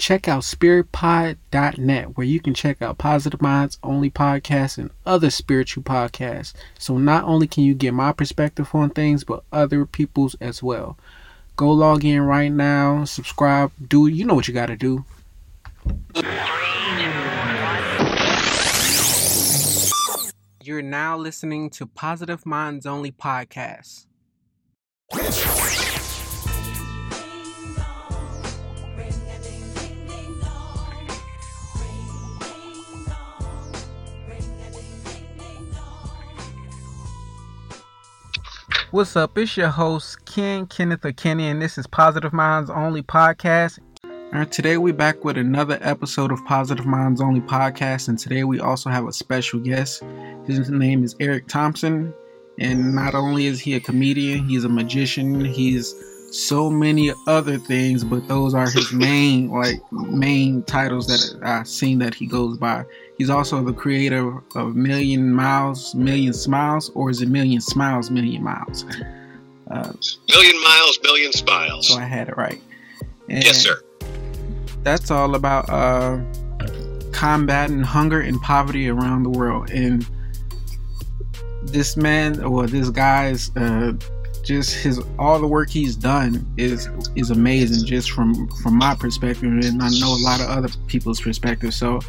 check out spiritpod.net where you can check out Positive Minds Only podcasts and other spiritual podcasts. So not only can you get my perspective on things, but other people's as well. Go log in right now, subscribe, do you know what you got to do. You're now listening to Positive Minds Only podcast. What's up? It's your host, Ken Kenneth or Kenny, and this is Positive Minds Only Podcast. And today we're back with another episode of Positive Minds Only Podcast. And today we also have a special guest. His name is Eric Thompson. And not only is he a comedian, he's a magician, he's so many other things, but those are his main like main titles that I've seen that he goes by. He's also the creator of Million Miles, Million Smiles, or is it Million Smiles, Million Miles? Uh, million Miles, Million Smiles. So I had it right. And yes, sir. That's all about uh, combating hunger and poverty around the world. And this man, or this guy's, uh, just his all the work he's done is is amazing just from from my perspective and I know a lot of other people's perspective so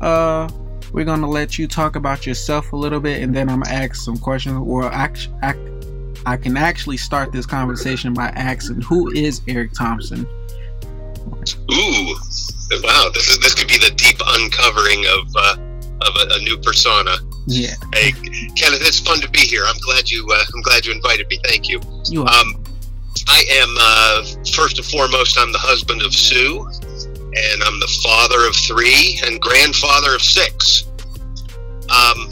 uh we're gonna let you talk about yourself a little bit and then I'm gonna ask some questions or act, I can actually start this conversation by asking who is Eric Thompson? Ooh wow this is this could be the deep uncovering of uh, of a, a new persona yeah. Hey, Kenneth, it's fun to be here. I'm glad you. Uh, I'm glad you invited me. Thank you. You are. Um, I am uh, first and foremost. I'm the husband of Sue, and I'm the father of three and grandfather of six. Um,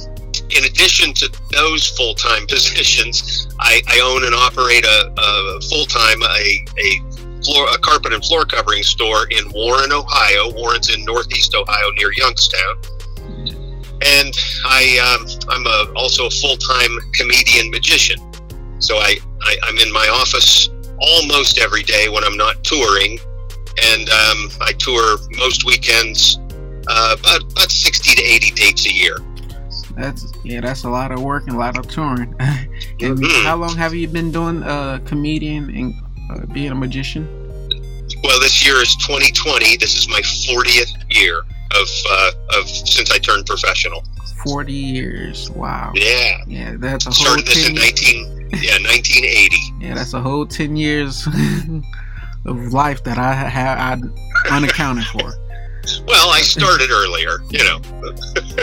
in addition to those full-time positions, I, I own and operate a, a full-time a, a floor a carpet and floor covering store in Warren, Ohio. Warren's in Northeast Ohio near Youngstown and I um, I'm a, also a full time comedian magician. So I, I am in my office almost every day when I'm not touring, and um, I tour most weekends, uh, about about sixty to eighty dates a year. That's yeah, that's a lot of work and a lot of touring. and mm-hmm. how long have you been doing uh, comedian and uh, being a magician? Well, this year is 2020. This is my 40th year of uh, of since I turned professional. Forty years. Wow. Yeah. Yeah, that's a whole. Started this in nineteen. Yeah, nineteen eighty. yeah, that's a whole ten years of life that I had unaccounted for. Well, I started earlier, you know.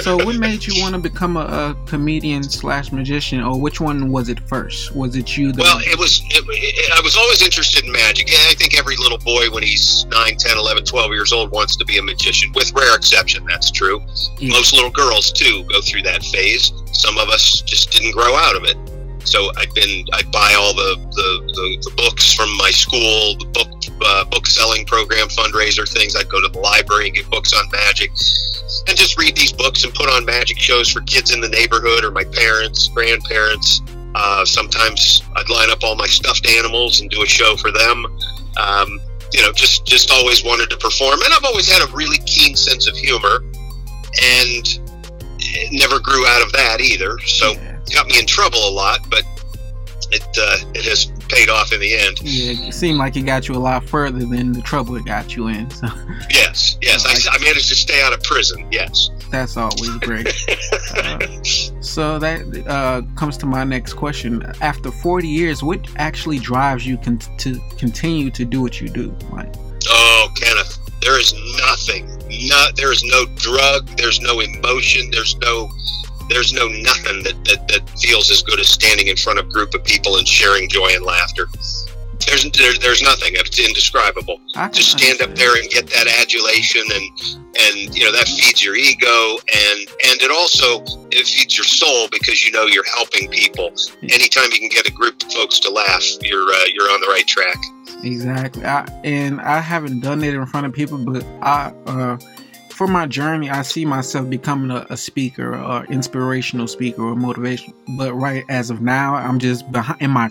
so, what made you want to become a, a, comedian slash magician, or which one was it first? Was it you? well, it was. It, it, I was always interested in magic. I think every little boy, when he's 9, 10, 11, 12 years old, wants to be a magician. With rare exception, that's true. Yeah. Most little girls too go through that phase. Some of us just didn't grow out of it. So I'd been I'd buy all the the, the, the books from my school, the book uh, book selling program fundraiser things. I'd go to the library and get books on magic, and just read these books and put on magic shows for kids in the neighborhood or my parents, grandparents. Uh, sometimes I'd line up all my stuffed animals and do a show for them. Um, you know, just just always wanted to perform, and I've always had a really keen sense of humor, and never grew out of that either. So. Yeah got me in trouble a lot, but it uh, it has paid off in the end. Yeah, it seemed like it got you a lot further than the trouble it got you in. So. Yes, yes, so I, I, managed to stay out of prison. Yes, that's always great. uh, so that uh, comes to my next question. After 40 years, what actually drives you con- to continue to do what you do? Like, oh, Kenneth, there is nothing. Not there is no drug. There's no emotion. There's no there's no nothing that, that, that feels as good as standing in front of a group of people and sharing joy and laughter. There's there, there's nothing. It's indescribable. To stand up there and get that adulation and and you know that feeds your ego and and it also it feeds your soul because you know you're helping people. Anytime you can get a group of folks to laugh, you're uh, you're on the right track. Exactly. I, and I haven't done it in front of people, but I. Uh, for my journey, I see myself becoming a, a speaker or inspirational speaker or motivation. But right as of now, I'm just behind in my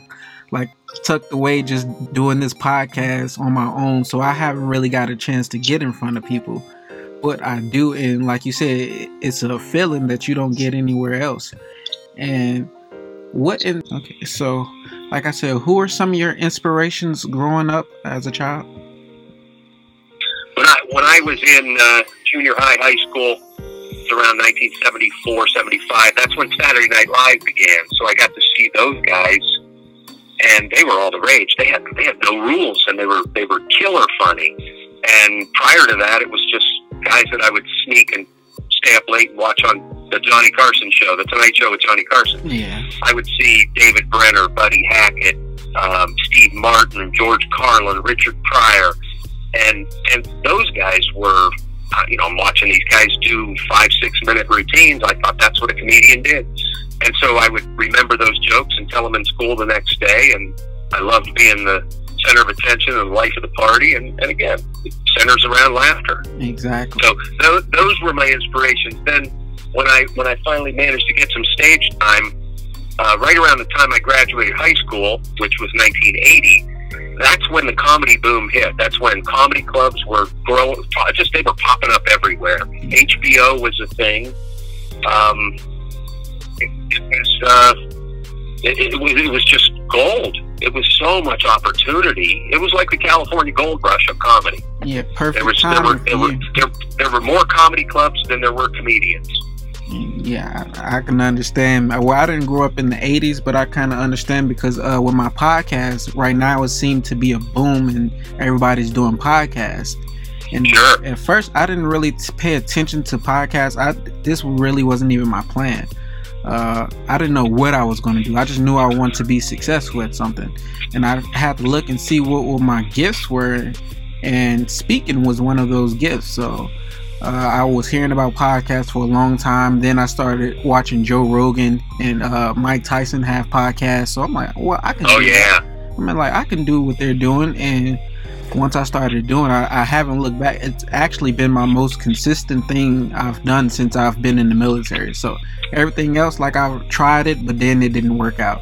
like tucked away just doing this podcast on my own. So I haven't really got a chance to get in front of people. But I do, and like you said, it's a feeling that you don't get anywhere else. And what in okay, so like I said, who are some of your inspirations growing up as a child? When I when I was in uh, junior high, high school, around 1974, 75. That's when Saturday Night Live began. So I got to see those guys, and they were all the rage. They had they had no rules, and they were they were killer funny. And prior to that, it was just guys that I would sneak and stay up late and watch on the Johnny Carson show, the Tonight Show with Johnny Carson. Yeah. I would see David Brenner, Buddy Hackett, um, Steve Martin, George Carlin, Richard Pryor, and and those guys were uh, you know, I'm watching these guys do five, six minute routines. I thought that's what a comedian did. And so I would remember those jokes and tell them in school the next day. And I loved being the center of attention and the life of the party. And, and again, it centers around laughter. Exactly. So those, those were my inspirations. Then when I, when I finally managed to get some stage time, uh, right around the time I graduated high school, which was 1980, that's when the comedy boom hit. That's when comedy clubs were growing. Just they were popping up everywhere. HBO was a thing. Um, it, it was uh, it, it, was it was just gold. It was so much opportunity. It was like the California gold rush of comedy. Yeah, perfect. There was there were, there were, there, there were more comedy clubs than there were comedians. Yeah, I, can understand. Well, I didn't grow up in the 80s, but I kind of understand because uh, with my podcast right now, it seemed to be a boom and everybody's doing podcasts. And sure. at first, I didn't really pay attention to podcasts. I this really wasn't even my plan. Uh, I didn't know what I was going to do. I just knew I wanted to be successful at something, and I had to look and see what, what my gifts were. And speaking was one of those gifts. So uh, I was hearing about podcasts for a long time. Then I started watching Joe Rogan and uh, Mike Tyson have podcasts. So I'm like, well, I can. Oh yeah. That. I mean, like I can do what they're doing, and once I started doing, I, I haven't looked back. It's actually been my most consistent thing I've done since I've been in the military. So everything else, like I've tried it, but then it didn't work out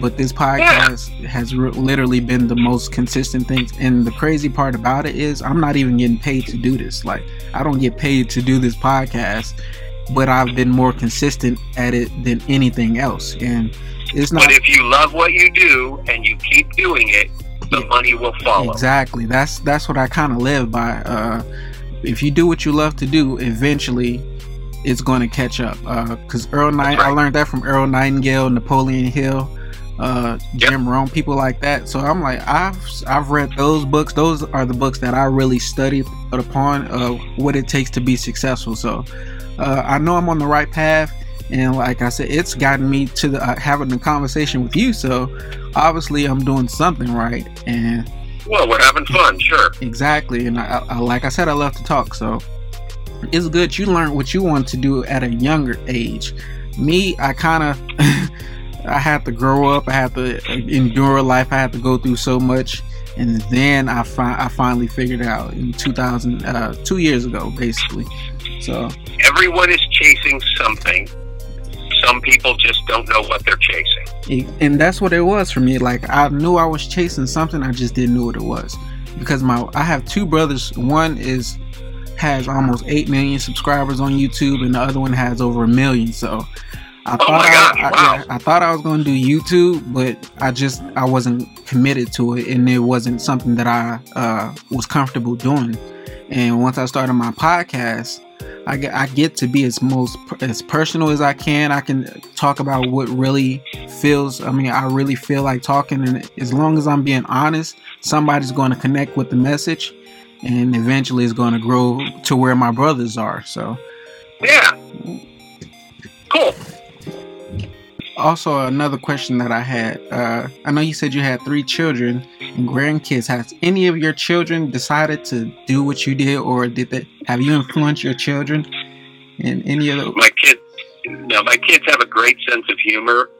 but this podcast yeah. has re- literally been the most consistent thing and the crazy part about it is i'm not even getting paid to do this like i don't get paid to do this podcast but i've been more consistent at it than anything else and it's not but if you love what you do and you keep doing it the yeah, money will follow exactly that's that's what i kind of live by uh if you do what you love to do eventually it's going to catch up because uh, Earl Night. I learned that from Earl Nightingale, Napoleon Hill uh Jim. Rohn, people like that. So I'm like, I've I've read those books. Those are the books that I really studied upon uh, what it takes to be successful. So uh, I know I'm on the right path, and like I said, it's gotten me to the, uh, having a conversation with you. So obviously, I'm doing something right. And well, we're having fun, sure. Exactly, and I, I, like I said, I love to talk. So it's good you learn what you want to do at a younger age. Me, I kind of. I had to grow up. I had to endure life. I had to go through so much, and then I fi- I finally figured it out in 2000, uh, two years ago, basically. So everyone is chasing something. Some people just don't know what they're chasing. And that's what it was for me. Like I knew I was chasing something. I just didn't know what it was because my I have two brothers. One is has almost eight million subscribers on YouTube, and the other one has over a million. So I oh thought I, wow. yeah, I thought I was going to do YouTube, but I just I wasn't committed to it, and it wasn't something that I uh, was comfortable doing. And once I started my podcast, I get I get to be as most as personal as I can. I can talk about what really feels. I mean, I really feel like talking, and as long as I'm being honest, somebody's going to connect with the message, and eventually it's going to grow to where my brothers are. So, yeah, cool also another question that I had. Uh, I know you said you had three children and grandkids. Has any of your children decided to do what you did, or did they have you influenced your children in any those? My kids, no, my kids have a great sense of humor.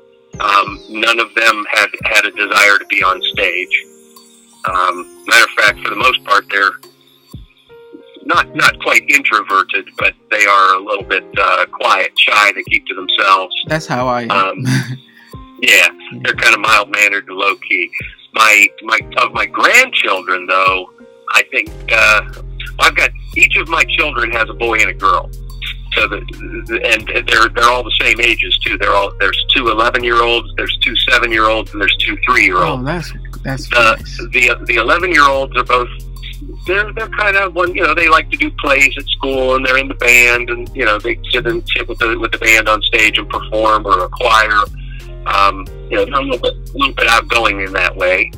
Um, none of them had had a desire to be on stage. Um, matter of fact, for the most part, they're not not quite introverted, but they are a little bit uh, quiet, shy. They keep to themselves. That's how I am. Um, Yeah, they're kind of mild mannered and low key. My my of my grandchildren though, I think uh, I've got each of my children has a boy and a girl. So the, and they're they're all the same ages too. They're all there's two 11 year olds, there's two seven year olds, and there's two three year olds. Oh, that's that's the nice. the the 11 year olds are both they're they're kind of one you know they like to do plays at school and they're in the band and you know they sit and sit with the with the band on stage and perform or a choir. Um, you know they're a little bit a little bit outgoing in that way.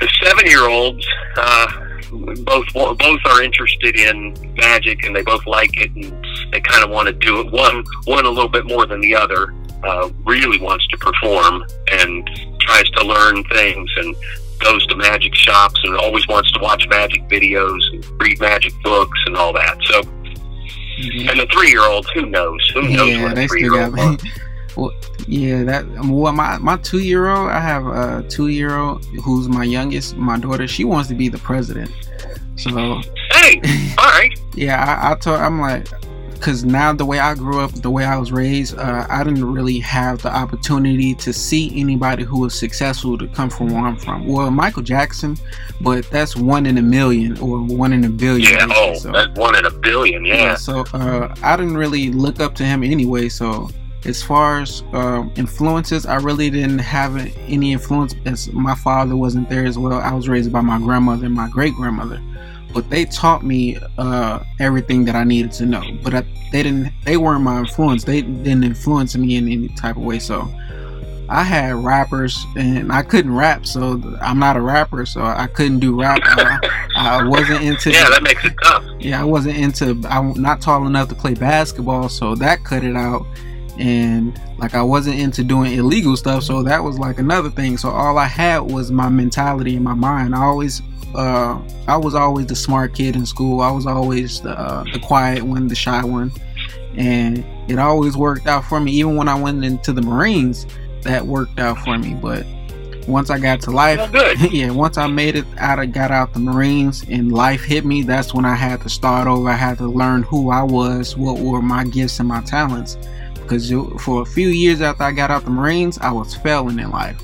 The seven year olds. Uh, both both are interested in magic and they both like it and they kind of want to do it. One one a little bit more than the other. Uh, really wants to perform and tries to learn things and goes to magic shops and always wants to watch magic videos and read magic books and all that. So, Yeah. and the three year olds, who knows? Who knows yeah, what they a three year old well, yeah, that well, my my two year old, I have a two year old who's my youngest. My daughter, she wants to be the president. So Hey, all right. yeah, I, I told I'm like, because now the way I grew up, the way I was raised, uh, I didn't really have the opportunity to see anybody who was successful to come from where I'm from. Well, Michael Jackson, but that's one in a million or one in a billion. Yeah, oh, so. that's one in a billion, yeah. So uh, I didn't really look up to him anyway. So as far as um, influences, I really didn't have any influence as my father wasn't there as well. I was raised by my grandmother and my great grandmother, but they taught me uh, everything that I needed to know. But I, they didn't. They weren't my influence. They didn't influence me in any type of way. So. I had rappers and I couldn't rap, so I'm not a rapper, so I couldn't do rap. I, I wasn't into Yeah, that makes it tough. yeah, I wasn't into. I'm not tall enough to play basketball, so that cut it out. And like I wasn't into doing illegal stuff, so that was like another thing. So all I had was my mentality in my mind. I always, uh, I was always the smart kid in school. I was always the uh, the quiet one, the shy one, and it always worked out for me. Even when I went into the Marines, that worked out for me. But once I got to life, good. yeah, once I made it out, I got out the Marines and life hit me. That's when I had to start over. I had to learn who I was, what were my gifts and my talents. Because for a few years after I got out the Marines, I was failing in life,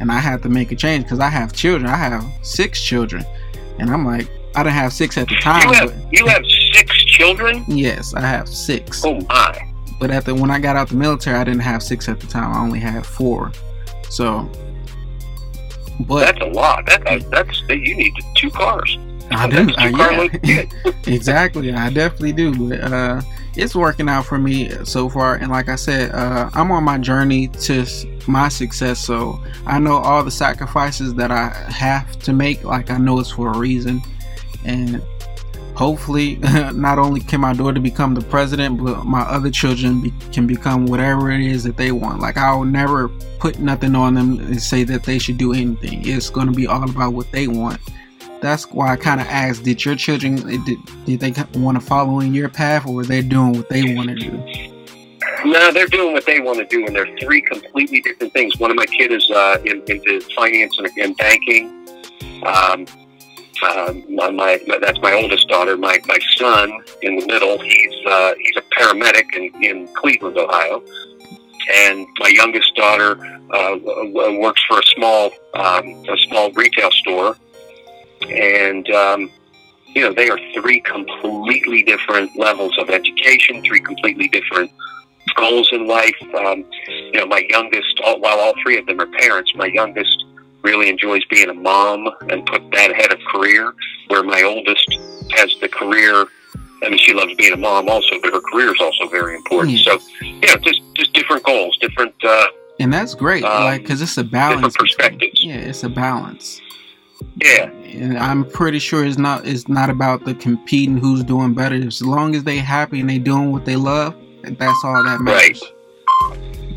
and I had to make a change because I have children. I have six children, and I'm like, I didn't have six at the time. You have you have six children? yes, I have six. Oh my. But at the when I got out the military, I didn't have six at the time. I only had four. So, but That's a lot. That, that that's you need two cars. I do. Yeah. exactly. I definitely do. But uh, it's working out for me so far. And like I said, uh, I'm on my journey to my success. So I know all the sacrifices that I have to make. Like I know it's for a reason. And hopefully, not only can my daughter become the president, but my other children be- can become whatever it is that they want. Like I'll never put nothing on them and say that they should do anything. It's going to be all about what they want that's why I kind of asked: Did your children did, did they want to follow in your path, or were they doing what they want to do? No, they're doing what they want to do, and they're three completely different things. One of my kids is uh, in, into finance and, banking. Um, um, my, my, my that's my oldest daughter. My my son in the middle, he's uh, he's a paramedic in, in Cleveland, Ohio, and my youngest daughter uh, works for a small um, a small retail store, and um, you know they are three completely different levels of education, three completely different goals in life. Um, you know, my youngest, all, while all three of them are parents, my youngest really enjoys being a mom and put that ahead of career, where my oldest has the career. I mean, she loves being a mom also, but her career is also very important. Yes. So, yeah, just just different goals, different. Uh, And that's great, Um, like because it's a balance. different between- perspectives. yeah, it's a balance. yeah, And I'm pretty sure it's not it's not about the competing who's doing better. As long as they happy and they doing what they love, that's all that matters.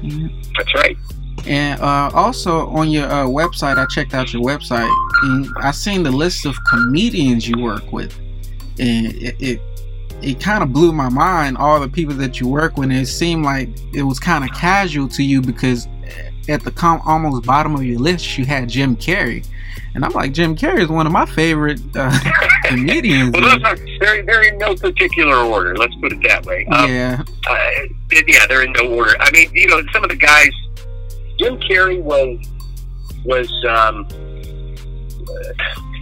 Mhm. that's right. And uh, also on your uh, website, I checked out your website and I seen the list of comedians you work with, and it it, it kind of blew my mind. All the people that you work with, and it seemed like it was kind of casual to you because at the com- almost bottom of your list, you had Jim Carrey, and I'm like, Jim Carrey is one of my favorite uh, comedians. Well, those are they're, they're in no particular order. Let's put it that way. Um, yeah, uh, yeah, they're in no order. I mean, you know, some of the guys, Jim Carrey was was um,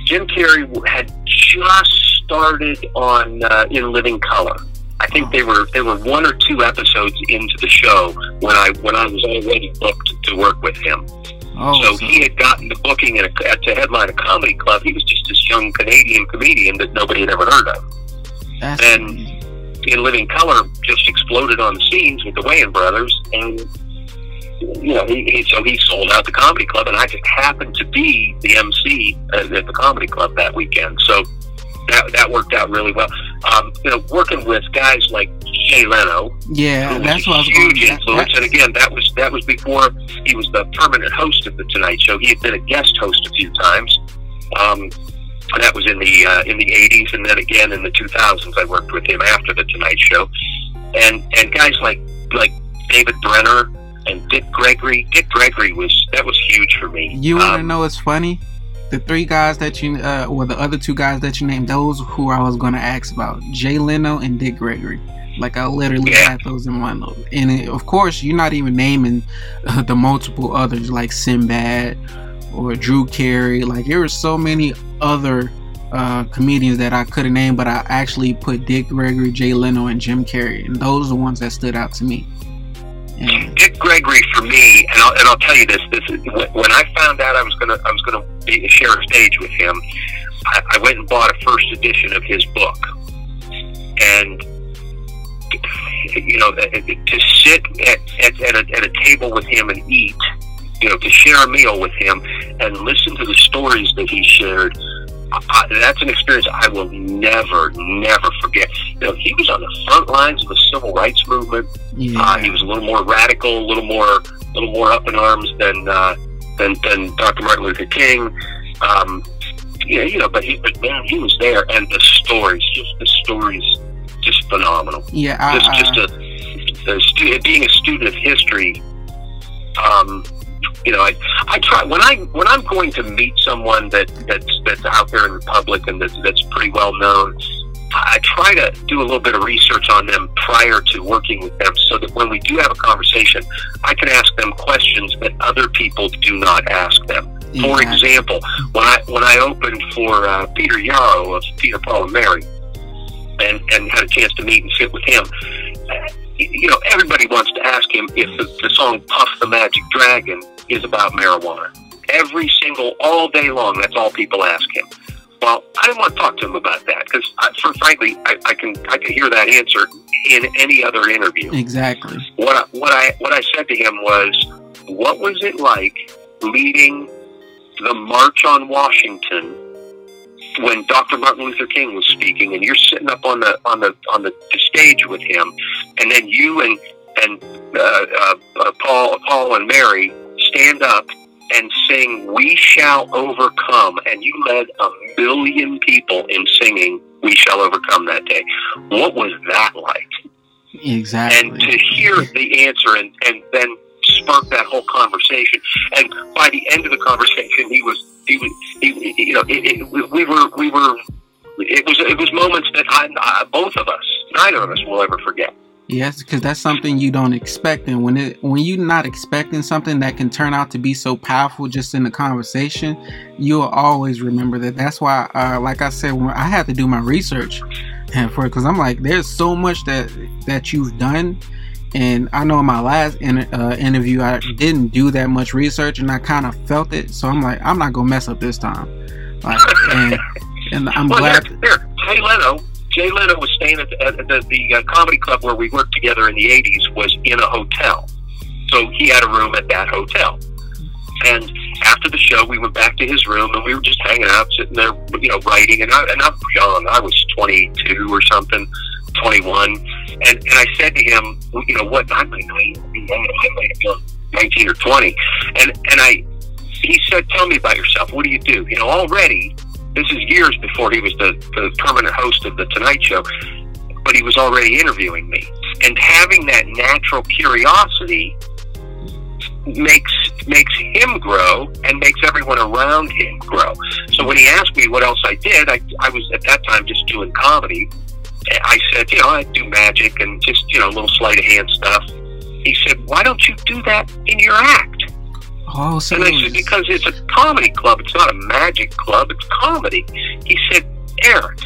Jim Carrey had just started on uh, in Living Color. I think they were they were one or two episodes into the show when I when I was already booked to work with him. Oh, so, so, he had gotten the booking at a, at to headline a comedy club. He was just this young Canadian comedian that nobody had ever heard of. That's and in Living Color, just exploded on the scenes with the Wayans brothers, and you know, he, he, so he sold out the comedy club, and I just happened to be the MC at, at the comedy club that weekend. So that that worked out really well. Um, you know, working with guys like Jay Leno. Yeah, that's what I was huge going, influence. and again, that was that was before he was the permanent host of the Tonight Show. He had been a guest host a few times. Um, that was in the uh, in the '80s, and then again in the 2000s. I worked with him after the Tonight Show, and and guys like like David Brenner and Dick Gregory. Dick Gregory was that was huge for me. You want to um, know what's funny? The three guys that you, uh, or the other two guys that you named, those who I was going to ask about, Jay Leno and Dick Gregory. Like I literally yeah. had those in one, and it, of course you're not even naming uh, the multiple others like Sinbad or Drew Carey. Like there were so many other uh, comedians that I could have named, but I actually put Dick Gregory, Jay Leno, and Jim Carrey, and those are the ones that stood out to me. Dick Gregory for me, and I'll, and I'll tell you this: this is, when I found out I was gonna I was gonna be, share a stage with him, I, I went and bought a first edition of his book, and you know, uh, uh, to sit at, at, at, a, at a table with him and eat, you know, to share a meal with him and listen to the stories that he shared I, that's an experience I will never, never forget. You know, he was on the front lines of the civil rights movement. Yeah. Uh, he was a little more radical, a little more, a little more up in arms than uh, than, than Dr. Martin Luther King. Um, yeah, you know, but he, but man, he was there, and the stories, just the stories, just phenomenal. Yeah, I, just, just a, a stu- being a student of history. Um, you know, I I try when I when I'm going to meet someone that that's that's out there in the public and that's that's pretty well known. I try to do a little bit of research on them prior to working with them so that when we do have a conversation, I can ask them questions that other people do not ask them. Yeah. For example, when I when I opened for uh, Peter Yarrow of Peter, Paul, and Mary, and, and had a chance to meet and sit with him, you know, everybody wants to ask him if the, the song Puff the Magic Dragon is about marijuana. Every single, all day long, that's all people ask him. Well, I didn't want to talk to him about that because, for frankly, I, I can I can hear that answer in any other interview. Exactly. What I, what I what I said to him was, what was it like leading the March on Washington when Dr. Martin Luther King was speaking, and you're sitting up on the on the on the, the stage with him, and then you and and uh, uh, uh, Paul Paul and Mary stand up and sing "We Shall Overcome," and you led a million people in singing "We Shall Overcome" that day. What was that like? Exactly. And to hear the answer and and then spark that whole conversation. And by the end of the conversation, he was he was he, you know it, it, we were we were it was it was moments that I, I, both of us neither of us will ever forget. Yes, because that's something you don't expect, and when it when you're not expecting something that can turn out to be so powerful just in the conversation, you'll always remember that. That's why, uh, like I said, when I had to do my research, and for because I'm like, there's so much that that you've done, and I know in my last in, uh, interview I didn't do that much research, and I kind of felt it, so I'm like, I'm not gonna mess up this time, like, and, and I'm well, glad. Here, here, Jay Leno Jay Leno was staying at the, at the, the uh, comedy club where we worked together in the 80s was in a hotel. So he had a room at that hotel. And after the show, we went back to his room and we were just hanging out, sitting there, you know, writing. And, I, and I'm young. I was 22 or something, 21. And, and I said to him, you know, what, I might, I might have been 19 or 20. And, and I, he said, tell me about yourself. What do you do? You know, already this is years before he was the, the permanent host of the Tonight Show, but he was already interviewing me. And having that natural curiosity makes makes him grow and makes everyone around him grow. So when he asked me what else I did, I, I was at that time just doing comedy. I said, you know, I do magic and just, you know, a little sleight of hand stuff. He said, why don't you do that in your act? Oh, so and I said, because it's a comedy club. It's not a magic club. It's comedy. He said, Eric,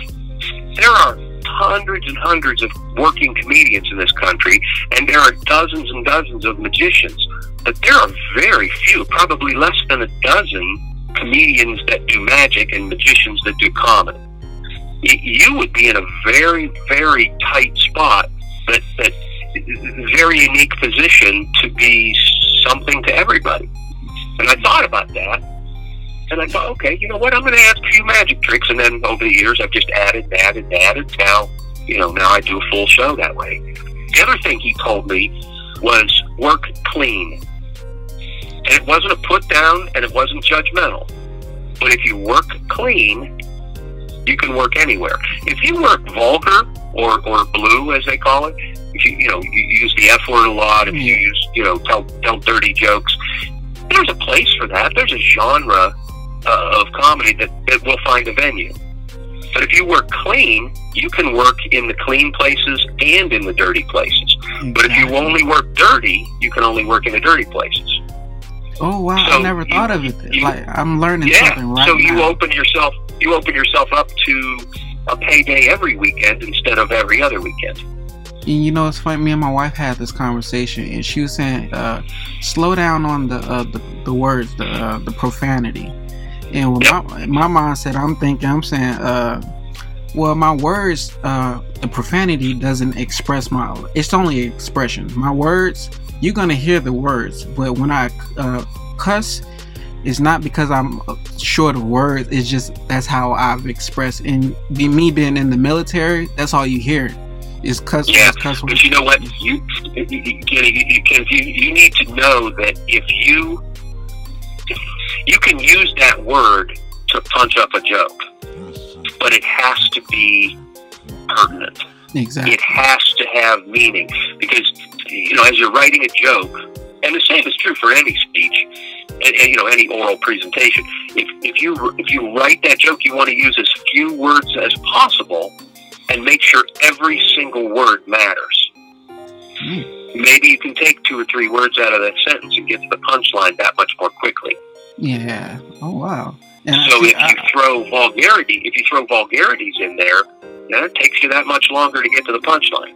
there are hundreds and hundreds of working comedians in this country, and there are dozens and dozens of magicians. But there are very few, probably less than a dozen comedians that do magic and magicians that do comedy. You would be in a very, very tight spot, but that very unique position to be something to everybody. And I thought about that. And I thought, okay, you know what? I'm going to add a few magic tricks. And then over the years, I've just added, added, added. Now, you know, now I do a full show that way. The other thing he told me was work clean. And it wasn't a put down and it wasn't judgmental. But if you work clean, you can work anywhere. If you work vulgar or, or blue, as they call it, if you, you know, you use the F word a lot, if you mm-hmm. use, you know, tell, tell dirty jokes, there's a place for that. There's a genre uh, of comedy that, that will find a venue. But if you work clean, you can work in the clean places and in the dirty places. Exactly. But if you only work dirty, you can only work in the dirty places. Oh wow! So I never thought of it. You, like I'm learning yeah, something right So now. you open yourself, you open yourself up to a payday every weekend instead of every other weekend. And you know, it's funny. Me and my wife had this conversation, and she was saying, uh, "Slow down on the uh, the, the words, the uh, the profanity." And my my said I'm thinking, I'm saying, uh, well, my words, uh, the profanity doesn't express my. It's only expression. My words, you're gonna hear the words, but when I uh, cuss, it's not because I'm short of words. It's just that's how I've expressed. And be, me being in the military, that's all you hear is cuss yeah. Cuss but you know what? You, you, you, you, you need to know that if you you can use that word to punch up a joke, but it has to be pertinent. Exactly. It has to have meaning because you know as you're writing a joke, and the same is true for any speech, and, and you know any oral presentation. If if you if you write that joke, you want to use as few words as possible, and make sure every single word matters. Mm. Maybe you can take two or three words out of that sentence and get to the punchline that much more quickly. Yeah. Oh wow. And so if you throw vulgarity, if you throw vulgarities in there, then it takes you that much longer to get to the punchline.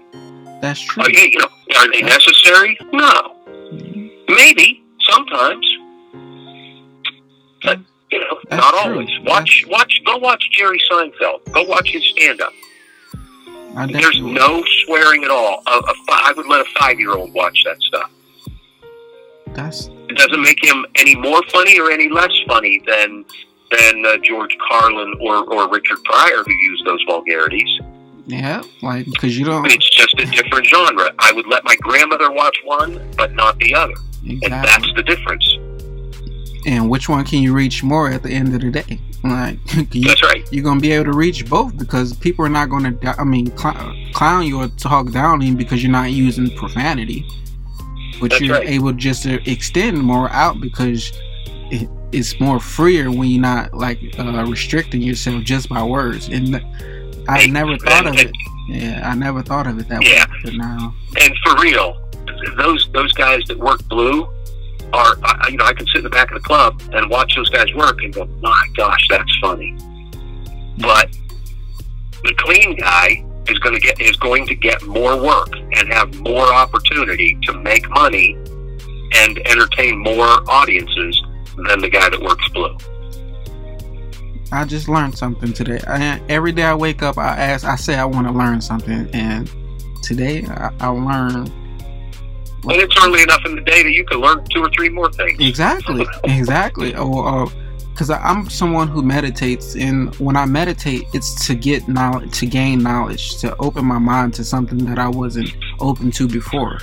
That's true. Are, you, you know, are they necessary? No. Mm-hmm. Maybe sometimes, but you know, That's not true. always. Watch, That's... watch, go watch Jerry Seinfeld. Go watch his stand-up. There's no swearing at all. A, a, I would let a five-year-old watch that stuff. That's it doesn't make him any more funny or any less funny than than uh, George Carlin or, or Richard Pryor who used those vulgarities. Yeah, like because you don't. It's just a different genre. I would let my grandmother watch one, but not the other, exactly. and that's the difference. And which one can you reach more at the end of the day? Like you, that's right. You're gonna be able to reach both because people are not gonna. I mean, cl- clown you or talk down you because you're not using profanity but That's you're right. able just to extend more out because it, it's more freer when you're not like uh, restricting yourself just by words. And I hey, never thought and, of it. Yeah, I never thought of it that yeah. way. But now, and for real, those those guys that work blue are, I, you know, I can sit in the back of the club and watch those guys work and go, my gosh, that's funny. But the clean guy is going to get is going to get more work and have more opportunity to make money and entertain more audiences than the guy that works blue. I just learned something today. I, every day I wake up, I ask, I say I want to learn something, and today I, I learned. And it's early enough in the day that you can learn two or three more things. Exactly, exactly. Or, because I'm someone who meditates, and when I meditate, it's to get knowledge, to gain knowledge, to open my mind to something that I wasn't open to before.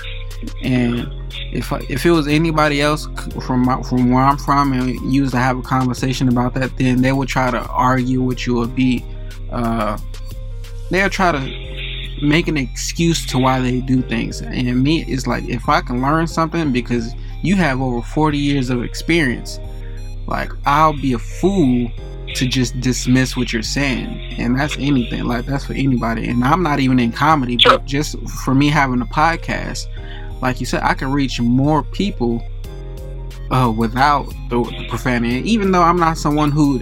And if I, if it was anybody else from my, from where I'm from, and used to have a conversation about that, then they would try to argue with you or be, uh, they'll try to make an excuse to why they do things. And me, it's like if I can learn something because you have over 40 years of experience like I'll be a fool to just dismiss what you're saying. And that's anything. Like that's for anybody. And I'm not even in comedy, but just for me having a podcast, like you said, I can reach more people uh, without the, the profanity. Even though I'm not someone who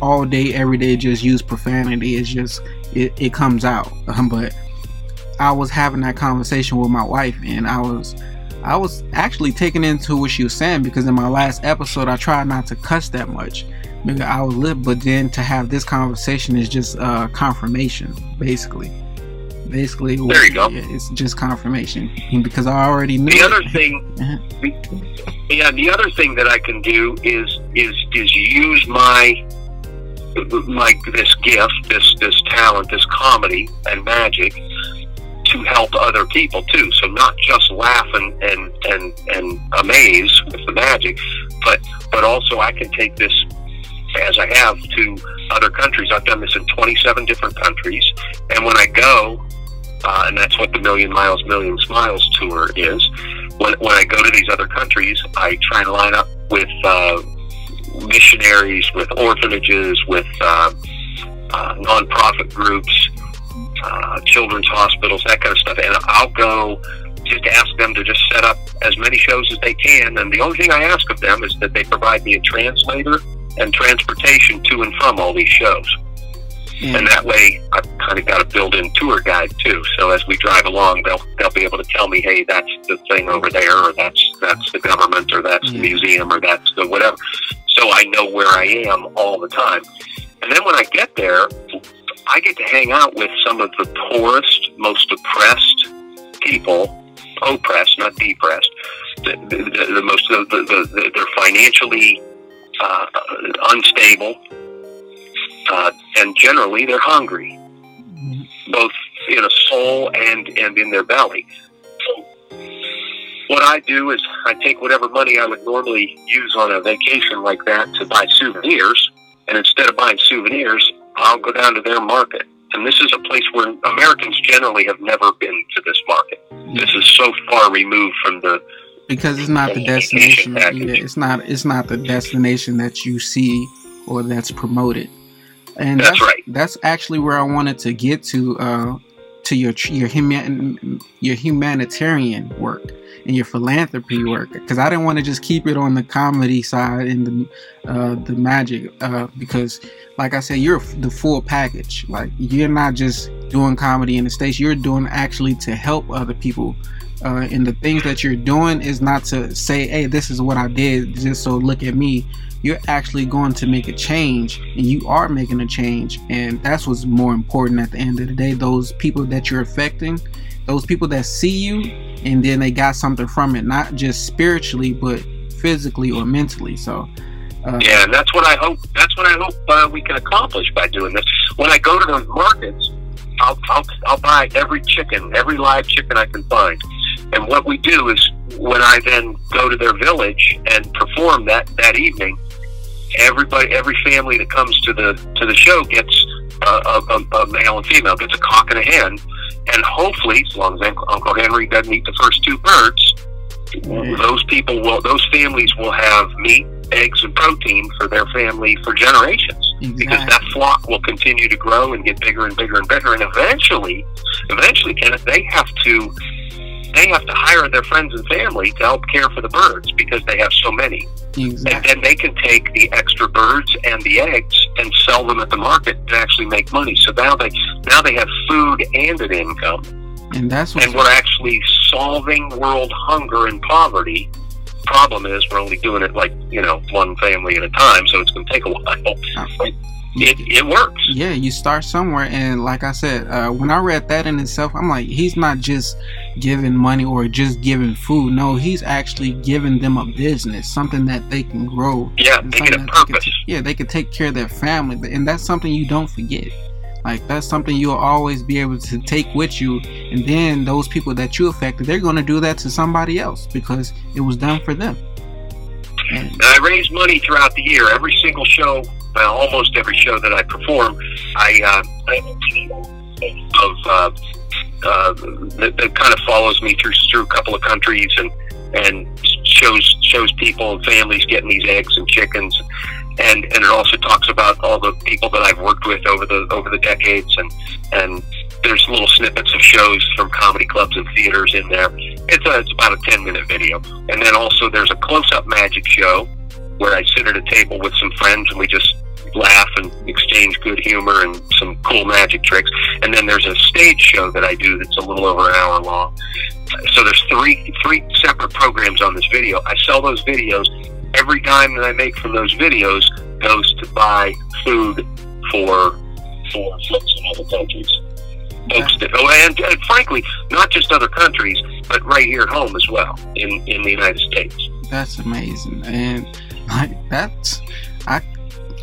all day, every day just use profanity, it's just it, it comes out. Um, but I was having that conversation with my wife, and I was I was actually taking into what she was saying because in my last episode I tried not to cuss that much. Because I was lit, but then to have this conversation is just uh, confirmation, basically. Basically, there you go. It's just confirmation because I already knew. The other thing, uh-huh. yeah, the other thing that I can do is is is use my my this gift, this this talent, this comedy and magic to help other people too. So not just laugh and and and, and amaze with the magic, but but also I can take this as I have to other countries. I've done this in 27 different countries, and when I go, uh, and that's what the Million Miles, Million Smiles tour is. When, when I go to these other countries, I try and line up with uh, missionaries, with orphanages, with uh, uh, nonprofit groups, uh, children's hospitals, that kind of stuff. And I'll go just ask them to just set up as many shows as they can. And the only thing I ask of them is that they provide me a translator and transportation to and from all these shows. Mm. And that way, I've kind of got a built-in tour guide too. So as we drive along, they'll they'll be able to tell me, hey, that's the thing over there, or that's that's the government, or that's mm. the museum, or that's the whatever. So I know where I am all the time. And then when I get there, I get to hang out with some of the poorest, most oppressed people, oppressed, not depressed. The, the, the, most, the, the, the, they're financially uh, unstable, uh, and generally they're hungry, both in a soul and and in their belly. What I do is I take whatever money I would normally use on a vacation like that to buy souvenirs, and instead of buying souvenirs, I'll go down to their market. And this is a place where Americans generally have never been to this market. This is so far removed from the because it's not the destination. Yeah, it's not. It's not the destination that you see or that's promoted. And that's, that's right. That's actually where I wanted to get to. Uh, to your your human your humanitarian work and your philanthropy work because I didn't want to just keep it on the comedy side and the uh, the magic uh, because like I said you're the full package. Like you're not just doing comedy in the states you're doing actually to help other people uh, and the things that you're doing is not to say hey this is what I did just so look at me. You're actually going to make a change and you are making a change and that's what's more important at the end of the day those people that you're affecting those people that see you and then they got something from it not just spiritually but physically or mentally. So uh, yeah and that's what i hope that's what i hope uh, we can accomplish by doing this. When i go to those markets I'll, I'll, I'll buy every chicken every live chicken i can find. And what we do is when I then go to their village and perform that, that evening, everybody, every family that comes to the to the show gets a, a, a male and female, gets a cock and a hen, and hopefully, as long as Uncle Henry doesn't eat the first two birds, mm-hmm. those people will, those families will have meat, eggs, and protein for their family for generations. Exactly. Because that flock will continue to grow and get bigger and bigger and bigger, and eventually, eventually, Kenneth, they have to they have to hire their friends and family to help care for the birds because they have so many. Exactly. And then they can take the extra birds and the eggs and sell them at the market to actually make money. So now they now they have food and an income. And that's and we're actually solving world hunger and poverty. Problem is, we're only doing it like you know one family at a time, so it's going to take a while uh, it, it works. Yeah, you start somewhere, and like I said, uh, when I read that in itself, I'm like, he's not just giving money or just giving food. No, he's actually giving them a business, something that they can grow. Yeah, making a purpose. They yeah, they can take care of their family, and that's something you don't forget. Like that's something you'll always be able to take with you, and then those people that you affected, they're going to do that to somebody else because it was done for them. And I raise money throughout the year. Every single show well, almost every show that I perform, I, uh, of uh, uh, that, that kind of follows me through through a couple of countries and and shows shows people and families getting these eggs and chickens, and and it also talks about all the people that I've worked with over the over the decades. And and there's little snippets of shows from comedy clubs and theaters in there. It's a it's about a ten minute video, and then also there's a close up magic show where I sit at a table with some friends and we just laugh and exchange good humor and some cool magic tricks. And then there's a stage show that I do that's a little over an hour long. So there's three three separate programs on this video. I sell those videos. Every dime that I make from those videos goes to buy food for for folks in other countries. Folks that, oh, and, and frankly, not just other countries, but right here at home as well in in the United States. That's amazing, and like that's I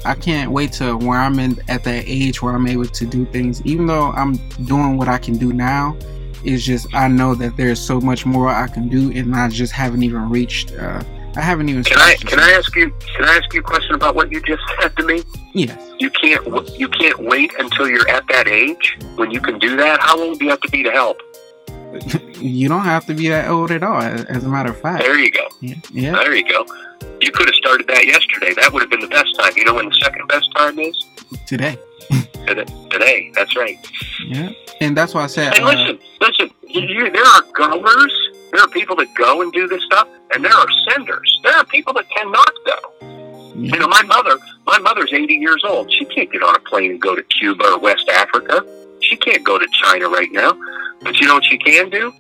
I can't wait to where I'm in at that age where I'm able to do things. Even though I'm doing what I can do now, it's just I know that there's so much more I can do, and I just haven't even reached. Uh, I haven't even. Can I can I ask you can I ask you a question about what you just said to me? Yes. You can't you can't wait until you're at that age when you can do that. How old do you have to be to help? you don't have to be that old at all. As a matter of fact. There you go. Yeah. yeah. There you go. You could have started that yesterday. That would have been the best time. You know when the second best time is? Today. Today. That's right. Yeah. And that's why I said. And uh, listen, listen. You, there are goers. There are people that go and do this stuff, and there are senders. There are people that cannot go. Yeah. You know, my mother. My mother's eighty years old. She can't get on a plane and go to Cuba or West Africa. She can't go to China right now. But you know what she can do?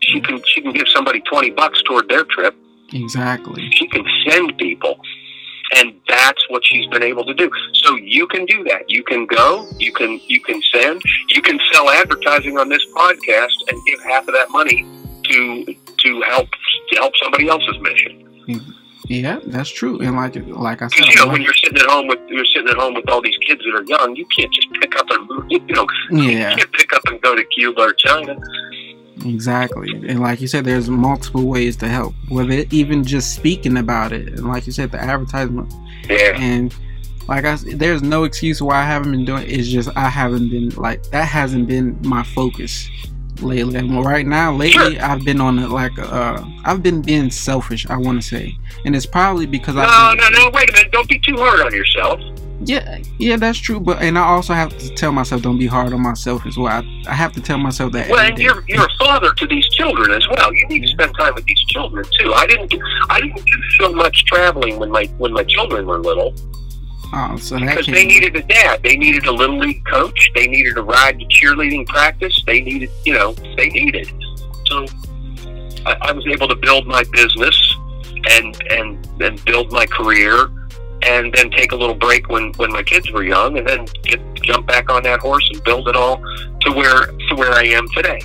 She can she can give somebody twenty bucks toward their trip. Exactly. She can send people. And that's what she's been able to do. So you can do that. You can go, you can you can send, you can sell advertising on this podcast and give half of that money to to help to help somebody else's mission. Mm-hmm. Yeah, that's true. And like like I said, you know, when you're sitting at home with you're sitting at home with all these kids that are young, you can't just pick up and you know yeah. you can't pick up and go to Cuba or China. Exactly. And like you said, there's multiple ways to help. Whether even just speaking about it. And like you said, the advertisement. Yeah. And like I said, there's no excuse why I haven't been doing it. It's just I haven't been like that hasn't been my focus lately. And right now, lately. I've been on it like uh I've been being selfish, I wanna say. And it's probably because I No, no, no, wait a minute, don't be too hard on yourself. Yeah, yeah, that's true. But and I also have to tell myself don't be hard on myself as well. I, I have to tell myself that. Well, and you're you're a father to these children as well. You need yeah. to spend time with these children too. I didn't I didn't do so much traveling when my when my children were little. Oh, so because they needed a dad, they needed a little league coach, they needed a ride to cheerleading practice, they needed, you know, they needed. So I, I was able to build my business and and and build my career and then take a little break when when my kids were young, and then get jump back on that horse and build it all to where to where I am today.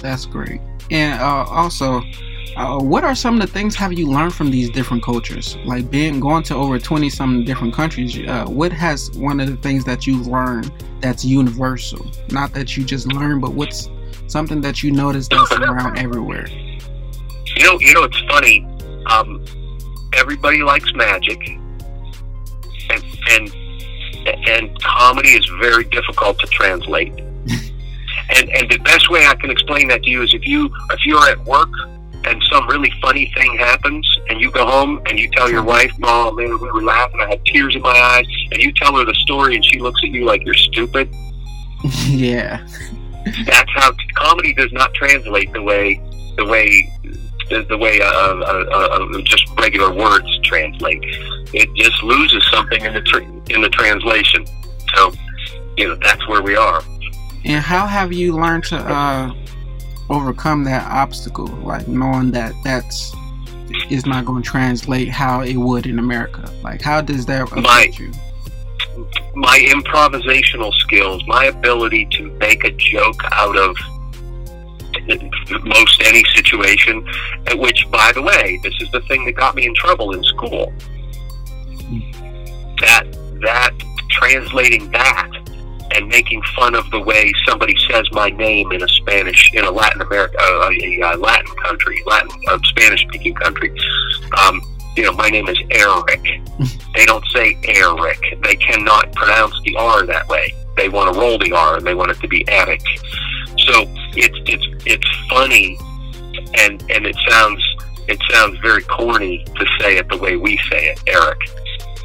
That's great. And uh, also, uh, what are some of the things have you learned from these different cultures? Like being going to over twenty some different countries. Uh, what has one of the things that you've learned that's universal? Not that you just learn, but what's something that you notice that's around everywhere? You know, you know, it's funny. Um, everybody likes magic and and comedy is very difficult to translate. and and the best way I can explain that to you is if you if you're at work and some really funny thing happens and you go home and you tell your wife, Mom, man, we were laughing, I had tears in my eyes, and you tell her the story and she looks at you like you're stupid. yeah. That's how comedy does not translate the way the way the, the way uh, uh, uh, just regular words translate. It just loses something in the tra- in the translation. So, you know, that's where we are. And how have you learned to uh, overcome that obstacle? Like knowing that that's is not going to translate how it would in America. Like, how does that affect my, you? My improvisational skills, my ability to make a joke out of most any situation. At which, by the way, this is the thing that got me in trouble in school. That that translating that and making fun of the way somebody says my name in a Spanish in a Latin America uh, a, Latin country, Latin uh, Spanish speaking country. Um, you know, my name is Eric. they don't say Eric. They cannot pronounce the R that way. They want to roll the R and they want it to be attic. So it's it's it's funny, and and it sounds it sounds very corny to say it the way we say it, Eric.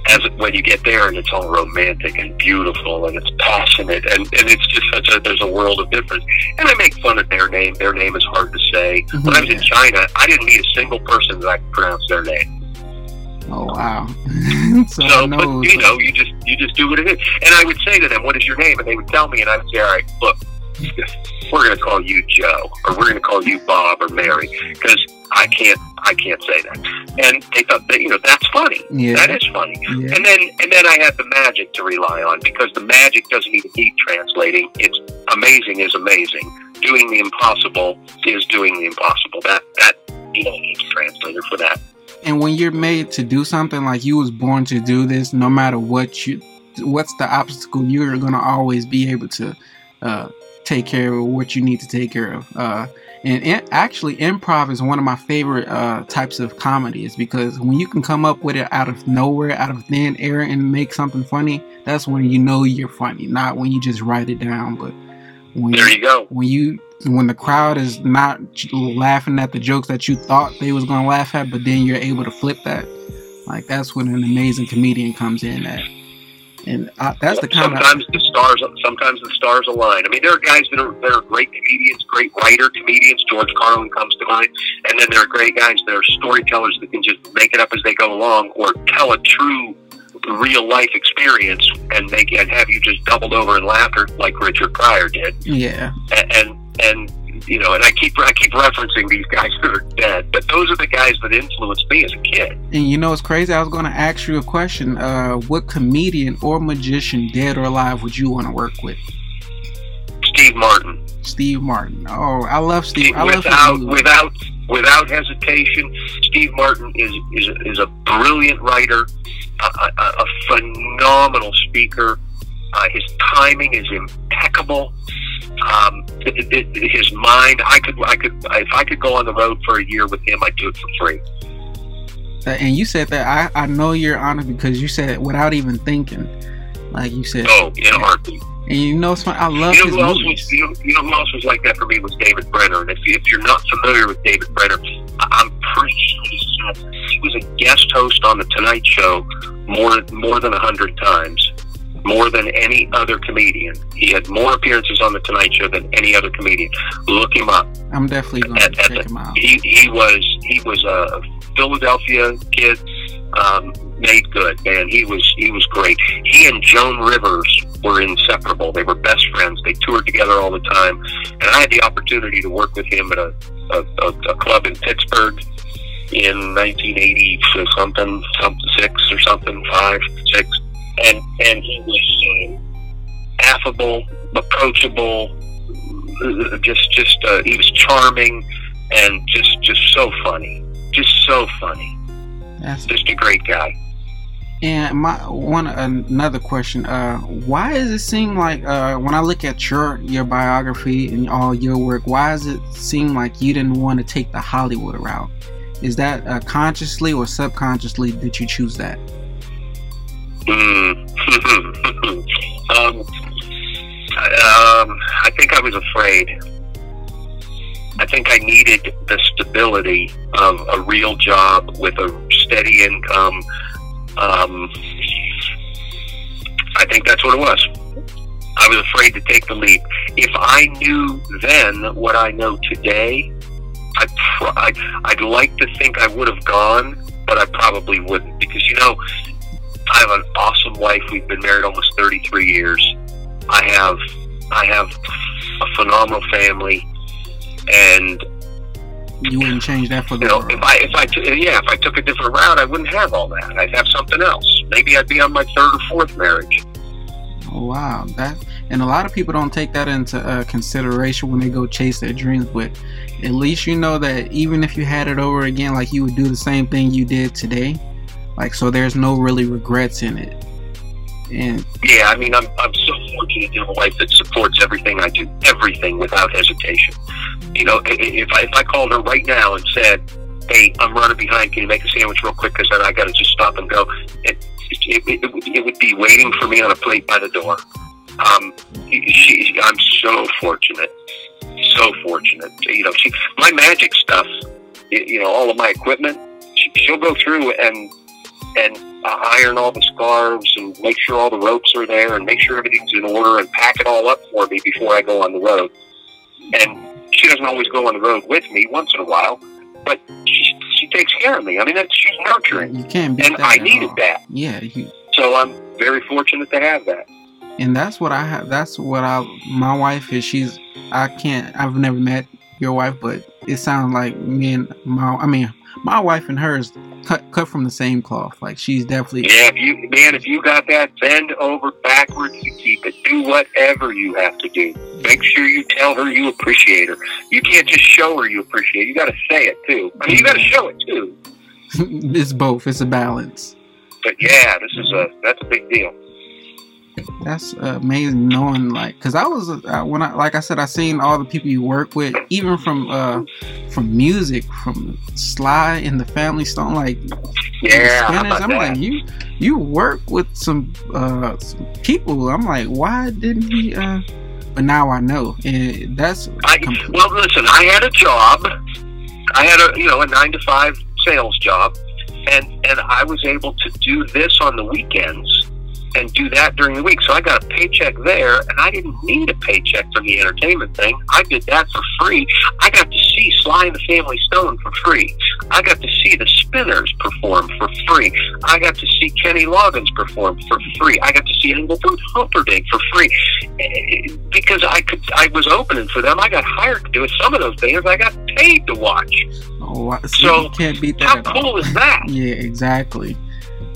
as when you get there and it's all romantic and beautiful and it's passionate and, and it's just such a there's a world of difference. And I make fun of their name. Their name is hard to say. Mm-hmm. When I was in China, I didn't meet a single person that I could pronounce their name. Oh wow! so, so but you know, you just you just do what it is. And I would say to them, "What is your name?" And they would tell me, and I would say, "All right, look, we're going to call you Joe, or we're going to call you Bob or Mary, because I can't I can't say that. And they thought that you know that's funny. Yeah. That is funny. Yeah. And then and then I had the magic to rely on because the magic doesn't even need translating. It's amazing is amazing. Doing the impossible is doing the impossible. That that you don't need a translator for that. And when you're made to do something like you was born to do this, no matter what you what's the obstacle, you're gonna always be able to uh, take care of what you need to take care of. Uh, and it, actually, improv is one of my favorite uh, types of comedies because when you can come up with it out of nowhere, out of thin air, and make something funny, that's when you know you're funny. Not when you just write it down, but when there you go. When you when the crowd is not laughing at the jokes that you thought they was gonna laugh at, but then you're able to flip that. Like that's when an amazing comedian comes in at. And I, that's the kind sometimes of, the stars sometimes the stars align. I mean, there are guys that are that are great comedians, great writer comedians. George Carlin comes to mind, and then there are great guys that are storytellers that can just make it up as they go along, or tell a true real life experience and make and have you just doubled over in laughter like Richard Pryor did. Yeah, and and, and you know, and I keep I keep referencing these guys that are dead, but those are the guys that influenced me as a kid. And you know, it's crazy. I was going to ask you a question. Uh, what comedian or magician, dead or alive, would you want to work with? Steve Martin. Steve Martin. Oh, I love Steve. I without love without without hesitation, Steve Martin is is, is a brilliant writer, a, a, a phenomenal speaker. Uh, his timing is impeccable. Um, it, it, his mind, I could, I could, if I could go on the road for a year with him, I'd do it for free. Uh, and you said that I, I know you're honest because you said it without even thinking, like you said. Oh, in a heartbeat. And you know. I love you know his movies. Was, you, know, you know who else was like that for me was David Brenner. And if, if you're not familiar with David Brenner, I'm pretty sure he was a guest host on the Tonight Show more more than a hundred times more than any other comedian. He had more appearances on the Tonight Show than any other comedian. Look him up. I'm definitely going to check the, him out. He, he was he was a Philadelphia kid, um, made good man. He was he was great. He and Joan Rivers were inseparable. They were best friends. They toured together all the time, and I had the opportunity to work with him at a a, a, a club in Pittsburgh in 1980 something, something six or something, five, six and and he was uh, affable, approachable, just just uh, he was charming, and just just so funny, just so funny. That's just a great guy. And my one another question, uh, why does it seem like uh, when I look at your your biography and all your work, why does it seem like you didn't want to take the Hollywood route? Is that uh, consciously or subconsciously did you choose that? Mm. um, um, I think I was afraid. I think I needed the stability of a real job with a steady income. Um, I think that's what it was. I was afraid to take the leap. If I knew then what I know today, I'd, I'd, I'd like to think I would have gone, but I probably wouldn't. Because, you know, I have an awesome wife. We've been married almost 33 years. I have I have a phenomenal family, and you wouldn't change that for the you know, If I if I t- yeah if I took a different route, I wouldn't have all that. I'd have something else. Maybe I'd be on my third or fourth marriage. Oh, wow, that and a lot of people don't take that into uh, consideration when they go chase their dreams. But at least you know that even if you had it over again, like you would do the same thing you did today like, so there's no really regrets in it. And yeah, I mean, I'm, I'm so fortunate to have a wife that supports everything I do, everything without hesitation. You know, if I, if I called her right now and said, hey, I'm running behind, can you make a sandwich real quick because then I got to just stop and go, it, it, it, it, would, be waiting for me on a plate by the door. Um, she, I'm so fortunate, so fortunate. You know, she, my magic stuff, you know, all of my equipment, she, she'll go through and and uh, iron all the scarves and make sure all the ropes are there and make sure everything's in order and pack it all up for me before I go on the road. And she doesn't always go on the road with me once in a while, but she, she takes care of me. I mean, that's, she's nurturing. You can't beat and that I needed all. that. Yeah, you, So I'm very fortunate to have that. and that's what I have. That's what I. My wife is. She's. I can't. I've never met your wife, but it sounds like me and my. I mean, my wife and hers cut cut from the same cloth. Like she's definitely. Yeah, if you man, if you got that, bend over backwards to keep it. Do whatever you have to do. Make sure you tell her you appreciate her. You can't just show her you appreciate. her. You got to say it too. I mean, you got to show it too. it's both. It's a balance. But yeah, this is a that's a big deal. That's amazing knowing like because I was uh, when I like I said I seen all the people you work with even from uh from music from Sly and the Family Stone like Yeah, Spinners, I'm that? like you you work with some uh some people. I'm like why didn't he uh but now I know. And that's I, complete- well, listen, I had a job. I had a you know a nine to five sales job, and and I was able to do this on the weekends and do that during the week. So I got a paycheck there, and I didn't need a paycheck from the entertainment thing. I did that for free. I got to see Sly and the Family Stone for free. I got to see the Spinners perform for free. I got to see Kenny Loggins perform for free. I got to see Engelbert Humperdinck for free because I could. I was opening for them. I got hired to do it. Some of those bands I got paid to watch. oh, see, so, you can't beat that How cool is that? Yeah, exactly.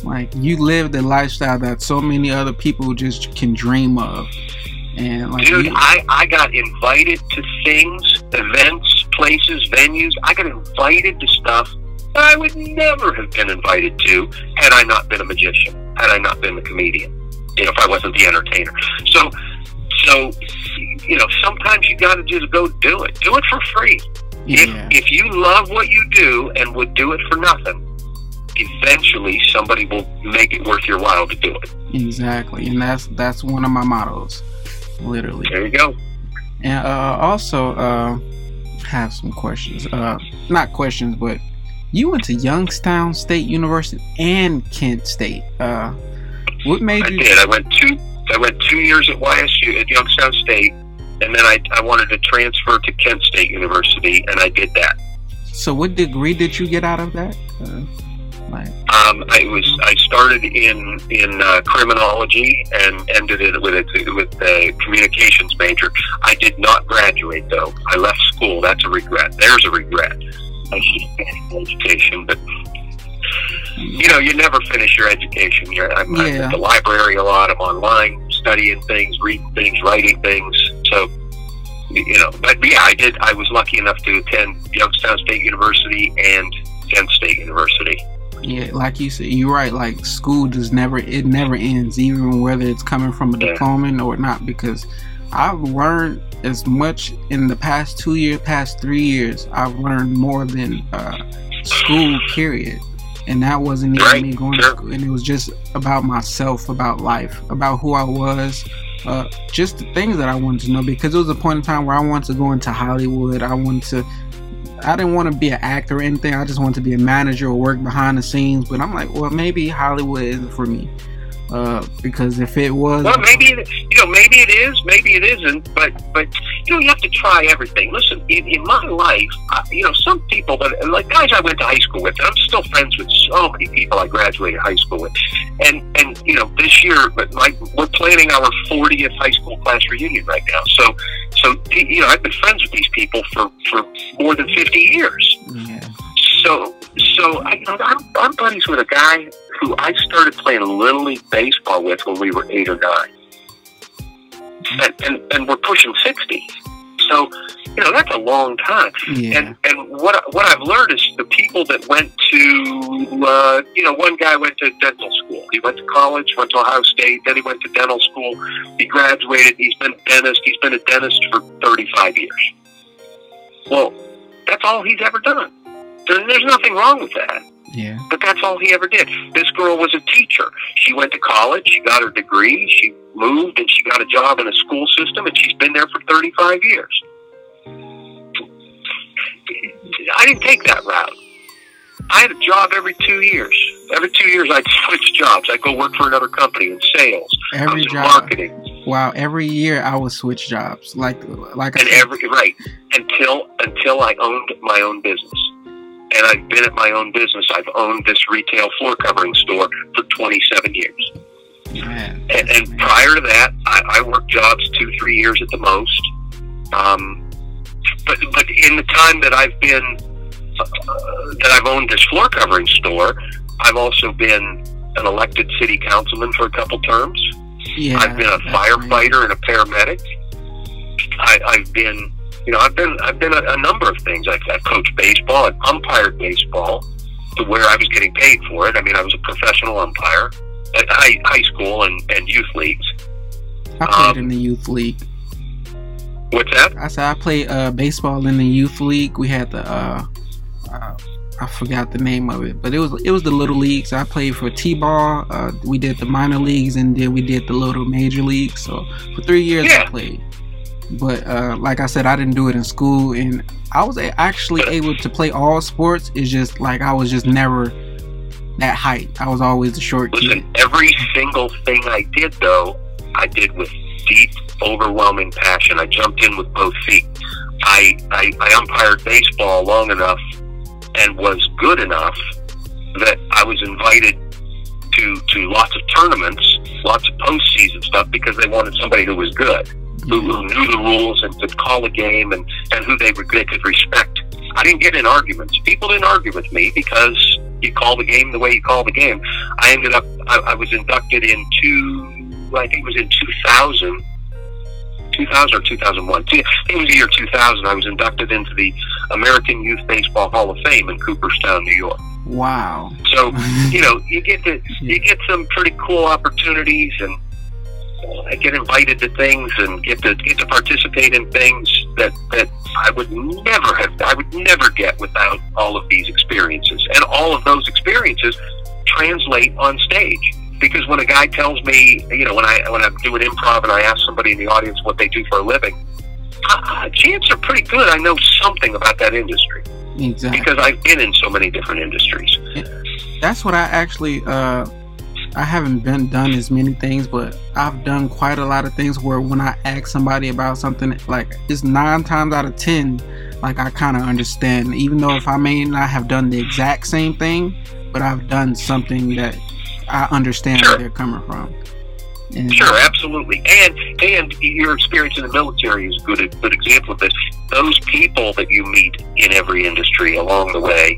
Like you live the lifestyle that so many other people just can dream of, and like Dude, you- I, I got invited to things, events, places, venues. I got invited to stuff that I would never have been invited to had I not been a magician, had I not been a comedian, you know, if I wasn't the entertainer. So, so, you know, sometimes you got to just go do it. Do it for free. yeah, If, if you love what you do and would do it for nothing, eventually somebody will make it worth your while to do it. exactly, and that's that's one of my mottos, literally. There you go. And uh, also, uh, have some questions. Uh, not questions, but you went to Youngstown State University and Kent State. Uh, what made I you? did. I went two. I went two years at YSU at Youngstown State, and then I, I wanted to transfer to Kent State University, and I did that. So, what degree did you get out of that? Uh, Um, I was I started in in uh, criminology and ended it with a with a communications major. I did not graduate though. I left school. That's a regret. There's a regret. I should have finished my education, but you know, you never finish your education. You're, I'm, I'm at the library a lot. I'm online studying things, reading things, writing things. So, you know, but yeah, I did. I was lucky enough to attend Youngstown State University and Kent State University. Yeah, like you said, you're right. Like school just never it never ends, even whether it's coming from a Yeah. diploma or not. Because I've learned as much in the past two years, past three years. I've learned more than uh, school. Period. And that wasn't even Right, me going to school. And it was just about myself, about life, about who I was, uh, just the things that I wanted to know. Because it was a point in time where I wanted to go into Hollywood. I wanted to I didn't want to be an actor or anything. I just wanted to be a manager or work behind the scenes. But I'm like, well, maybe Hollywood isn't for me. Uh, because if it was, Well, maybe it, you know, maybe it is, maybe it isn't. But but you know, you have to try everything. Listen, in, in my life, uh, you know, some people that like guys I went to high school with, and I'm still friends with so many people I graduated high school with. And and you know, this year, but like we're planning our 40th high school class reunion right now. So so you know, I've been friends with these people for for more than 50 years. yeah, So, so I, I'm, I'm buddies with a guy who I started playing little league baseball with when we were eight or nine, and and, and we're pushing sixty. So, you know, that's a long time. yeah, And and what what I've learned is the people that went to, uh, you know, one guy went to dental school. He went to college, went to Ohio State, then he went to dental school. He graduated. He's been a dentist. He's been a dentist for thirty five years. Well, that's all he's ever done. There, there's nothing wrong with that. Yeah, But that's all he ever did. This girl was a teacher. She went to college, she got her degree, she moved, and she got a job in a school system, and she's been there for 35 years. I didn't take that route. I had a job every two years. every two years I'd switch jobs. I'd go work for another company in sales. Every job. marketing. Wow, every year I would switch jobs. Like like and every right until until I owned my own business. And I've been at my own business. I've owned this retail floor covering store for 27 years. Man, and, and prior to that, I, I worked jobs two, three years at the most. Um, but but in the time that I've been uh, that I've owned this floor covering store, I've also been an elected city councilman for a couple terms. Yeah, I've been a firefighter and a paramedic. I, I've been, you know, I've been I've been a, a number of things. I've, I've coached baseball, I've umpired baseball to where I was getting paid for it. I mean, I was a professional umpire at high, high school and, and youth leagues. I played um, in the youth league. What's that? I said I played uh, baseball in the youth league. We had the uh, uh, I forgot the name of it, but it was it was the little leagues. I played for T-ball. Uh, we did the minor leagues, and then we did the little major leagues. So for three years yeah. I played. But uh, like I said, I didn't do it in school, and I was actually able to play all sports. It's just like I was just never that height. I was always the short kid. Listen, kid. every single thing I did though, I did with deep, overwhelming passion. I jumped in with both feet. I, I, I umpired baseball long enough and was good enough that I was invited to to lots of tournaments, lots of postseason stuff because they wanted somebody who was good, who, who knew the rules and could call a game and, and who they, they could respect. I didn't get in arguments. People didn't argue with me because you call the game the way you call the game. I ended up, I, I was inducted in two, I think it was in 2000 2000 or 2001. I think it was the year 2000. I was inducted into the American Youth Baseball Hall of Fame in Cooperstown, New York. Wow. So, you know, you get to you get some pretty cool opportunities and I get invited to things and get to get to participate in things that that I would never have I would never get without all of these experiences. And all of those experiences translate on stage because when a guy tells me, you know, when I when I'm doing improv and I ask somebody in the audience what they do for a living, uh, chances are pretty good I know something about that industry. Exactly. Because I've been in so many different industries. That's what I actually. Uh, I haven't been done as many things, but I've done quite a lot of things where when I ask somebody about something, like it's nine times out of ten, like I kind of understand, even though if I may not have done the exact same thing, but I've done something that I understand sure. where they're coming from. And sure, absolutely, and and your experience in the military is a good good example of this. Those people that you meet in every industry along the way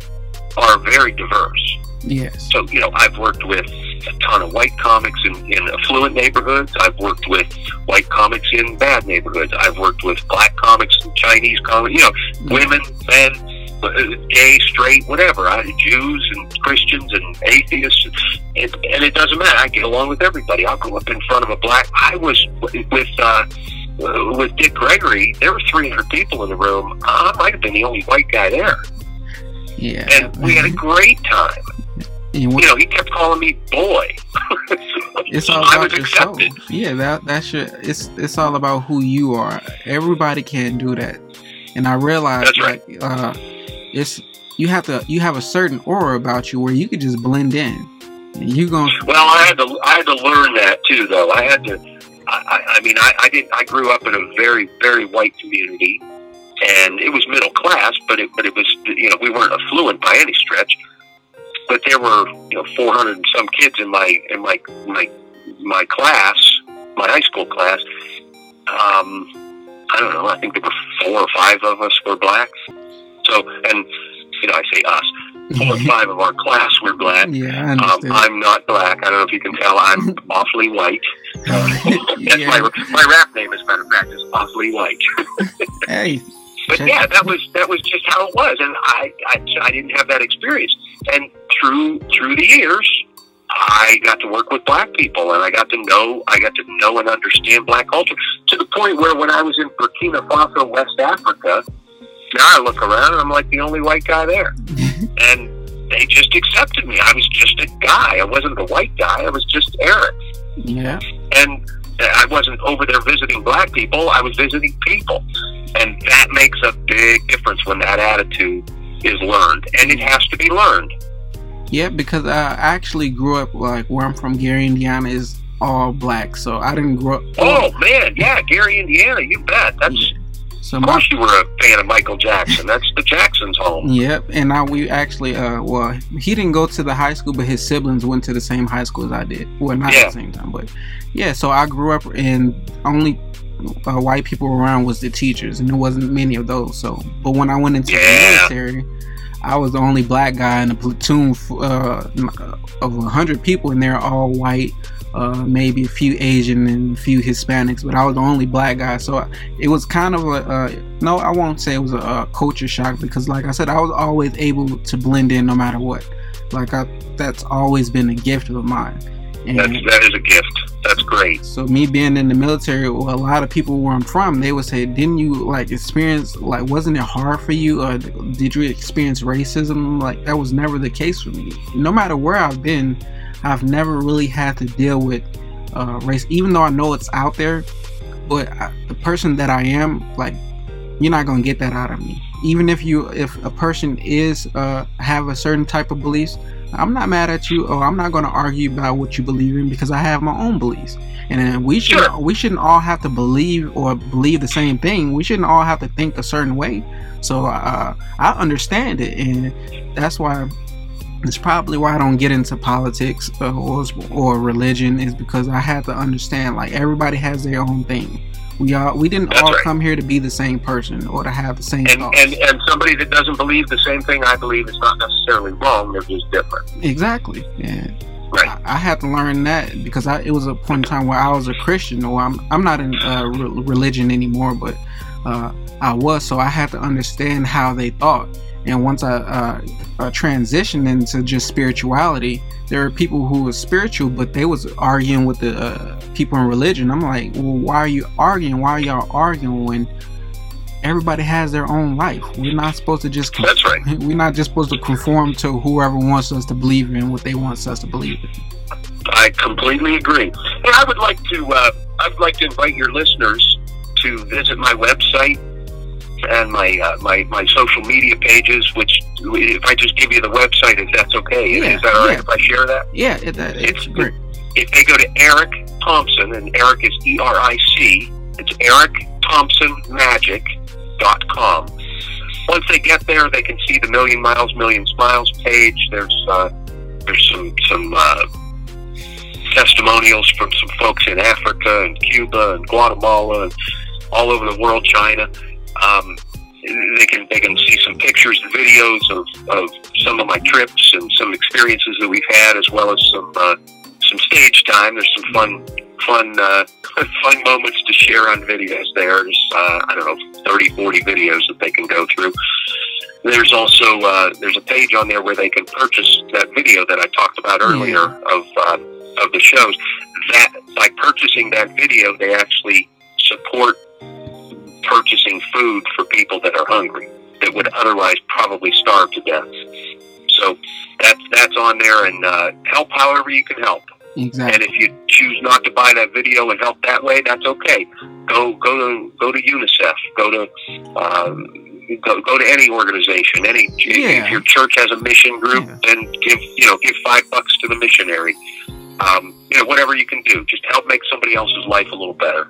are very diverse. Yes. So you know, I've worked with a ton of white comics in, in affluent neighborhoods. I've worked with white comics in bad neighborhoods. I've worked with black comics and Chinese comics. You know, women, men gay, straight, whatever. I, Jews and Christians and atheists, and, and it doesn't matter. I get along with everybody. I'll go up in front of a black. I was with uh, with Dick Gregory. There were 300 people in the room. I might have been the only white guy there. Yeah, and we had a great time. You know, he kept calling me boy. it's all about your soul. Yeah, that that's your. It's it's all about who you are. Everybody can't do that, and I realized right. like uh, it's you have to you have a certain aura about you where you could just blend in. And you going Well, I had to I had to learn that too, though. I had to. I, I mean, I, I didn't. I grew up in a very very white community, and it was middle class, but it but it was you know we weren't affluent by any stretch. But there were you know 400 and some kids in my in my my my class, my high school class. Um, I don't know. I think there were four or five of us were blacks. So, and you know, I say us. Four or five of our class were black. Yeah, um, I'm not black. I don't know if you can tell. I'm awfully white. That's yeah. my my rap name, as a matter of fact, is awfully white. hey. But yeah, that was that was just how it was, and I, I I didn't have that experience. And through through the years, I got to work with black people, and I got to know I got to know and understand black culture to the point where when I was in Burkina Faso, West Africa, now I look around and I'm like the only white guy there. and they just accepted me. I was just a guy. I wasn't the white guy. I was just Eric. Yeah. And I wasn't over there visiting black people. I was visiting people. And that makes a big difference when that attitude is learned. And it has to be learned. Yeah, because I actually grew up like where I'm from, Gary, Indiana, is all black, so I didn't grow up. Oh man, yeah, Gary, Indiana, you bet. That's yeah. so. Of my, course, you were a fan of Michael Jackson. That's the Jacksons' home. Yep, and now we actually, uh, well, he didn't go to the high school, but his siblings went to the same high school as I did. Well, not yeah. at the same time, but yeah. So I grew up, and only uh, white people around was the teachers, and there wasn't many of those. So, but when I went into yeah. the military I was the only black guy in a platoon uh, of 100 people, and they're all white, uh, maybe a few Asian and a few Hispanics, but I was the only black guy. So it was kind of a, no, I won't say it was a, a, culture shock because, like I said, I was always able to blend in no matter what. Like, I, that's always been a gift of mine. And that's, that is a gift. That's great. So me being in the military, well, a lot of people where I'm from, they would say, "Didn't you like experience like wasn't it hard for you, or did you experience racism?" Like that was never the case for me. No matter where I've been, I've never really had to deal with uh, race, even though I know it's out there. But I, the person that I am, like, you're not gonna get that out of me. Even if you, if a person is uh, have a certain type of beliefs, I'm not mad at you, or I'm not going to argue about what you believe in because I have my own beliefs, and we should sure. we shouldn't all have to believe or believe the same thing. We shouldn't all have to think a certain way. So uh, I understand it, and that's why it's probably why I don't get into politics uh, or or religion is because I have to understand like everybody has their own thing. We all we didn't That's all right. come here to be the same person or to have the same and, thoughts. And and somebody that doesn't believe the same thing I believe is not necessarily wrong. They're just different. Exactly. Yeah. Right. I, I had to learn that because I, it was a point in time where I was a Christian, or I'm I'm not in uh, re- religion anymore, but uh, I was. So I had to understand how they thought. And once I uh, uh, transitioned into just spirituality, there are people who were spiritual, but they was arguing with the uh, people in religion. I'm like, well, why are you arguing? Why are y'all arguing when everybody has their own life? We're not supposed to just. That's right. We're not just supposed to conform to whoever wants us to believe in what they want us to believe in. I completely agree. And I would like to. Uh, I'd like to invite your listeners to visit my website and my uh, my my social media pages. Which, if I just give you the website, if that's okay, yeah, is that all right yeah. if I share that? Yeah, it, that, it's, it's great. If they go to Eric Thompson, and Eric is E R I C, it's Eric Thompson Magic dot com. Once they get there, they can see the Million Miles, Million Smiles page. There's uh, there's some some uh, testimonials from some folks in Africa and Cuba and Guatemala and all over the world, China. Um, they can they can see some pictures and videos of, of some of my trips and some experiences that we've had, as well as some uh, some stage time. There's some fun fun uh, fun moments to share on videos. There's uh, I don't know 30, 40 videos that they can go through. There's also uh, there's a page on there where they can purchase that video that I talked about earlier yeah. of uh, of the shows. That by purchasing that video, they actually support purchasing food for people that are hungry that would otherwise probably starve to death. So that's that's on there, and uh, help however you can help. Exactly. And if you choose not to buy that video and help that way, that's okay. Go go to go to UNICEF. Go to um, go, go to any organization. Any yeah. if your church has a mission group, yeah. then give you know give five bucks to the missionary. Um, you know whatever you can do, just help make somebody else's life a little better.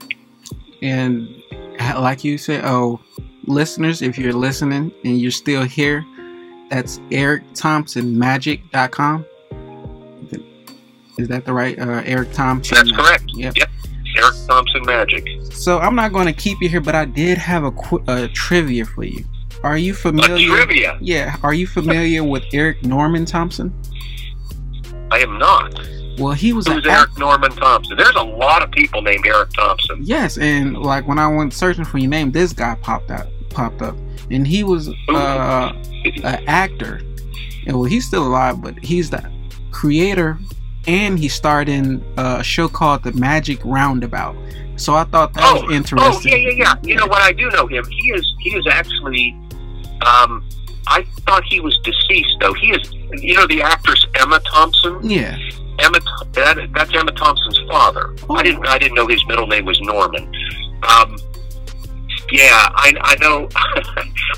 And like you said, oh, listeners, if you're listening and you're still here, that's Eric Thompson Magic.com. Is that the right uh, Eric Thompson? That's correct. Yep. yep. Eric Thompson Magic. So I'm not going to keep you here, but I did have a, qu- a trivia for you. Are you familiar? A trivia. Yeah. Are you familiar with Eric Norman Thompson? I am not. Well, he was. Who's Eric act- Norman Thompson? There's a lot of people named Eric Thompson. Yes, and like when I went searching for your name, this guy popped up, popped up, and he was uh, an actor. And well, he's still alive, but he's the creator, and he starred in a show called The Magic Roundabout. So I thought that oh, was interesting. Oh yeah, yeah, yeah. You know what? I do know him. He is he is actually. Um, I thought he was deceased though. He is. You know the actress Emma Thompson. Yeah. Emma, that, that's Emma Thompson's father. Oh. I didn't, I didn't know his middle name was Norman. Um, yeah, I, I know,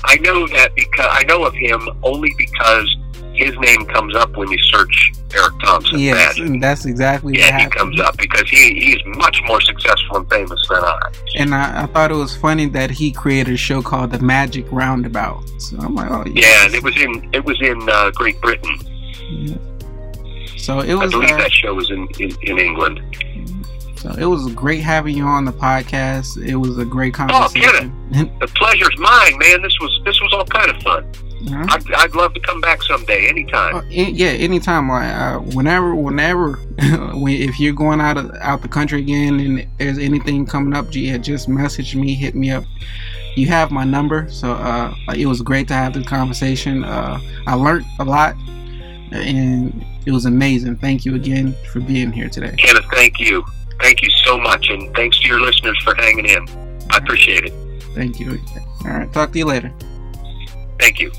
I know that because I know of him only because his name comes up when you search Eric Thompson. Yes, Magic. that's exactly Yeah, what he comes up because he he's much more successful and famous than I. And I, I thought it was funny that he created a show called The Magic Roundabout. So I'm like, oh Yeah, and it was in it was in uh, Great Britain. Yeah. So it was. I believe uh, that show was in, in, in England. so it was great having you on the podcast. It was a great conversation. Oh, conversation. The pleasure's mine, man. This was this was all kind of fun. Yeah. I'd, I'd love to come back someday, anytime. Uh, a- yeah, anytime. Like uh, whenever, whenever, when, if you're going out of out the country again and there's anything coming up, yeah, just message me, hit me up. You have my number, so uh, it was great to have the conversation. Uh, I learned a lot, and it was amazing. Thank you again for being here today. Kenneth, thank you. Thank you so much, and thanks to your listeners for hanging in. I appreciate it. Thank you. All right, talk to you later. Thank you.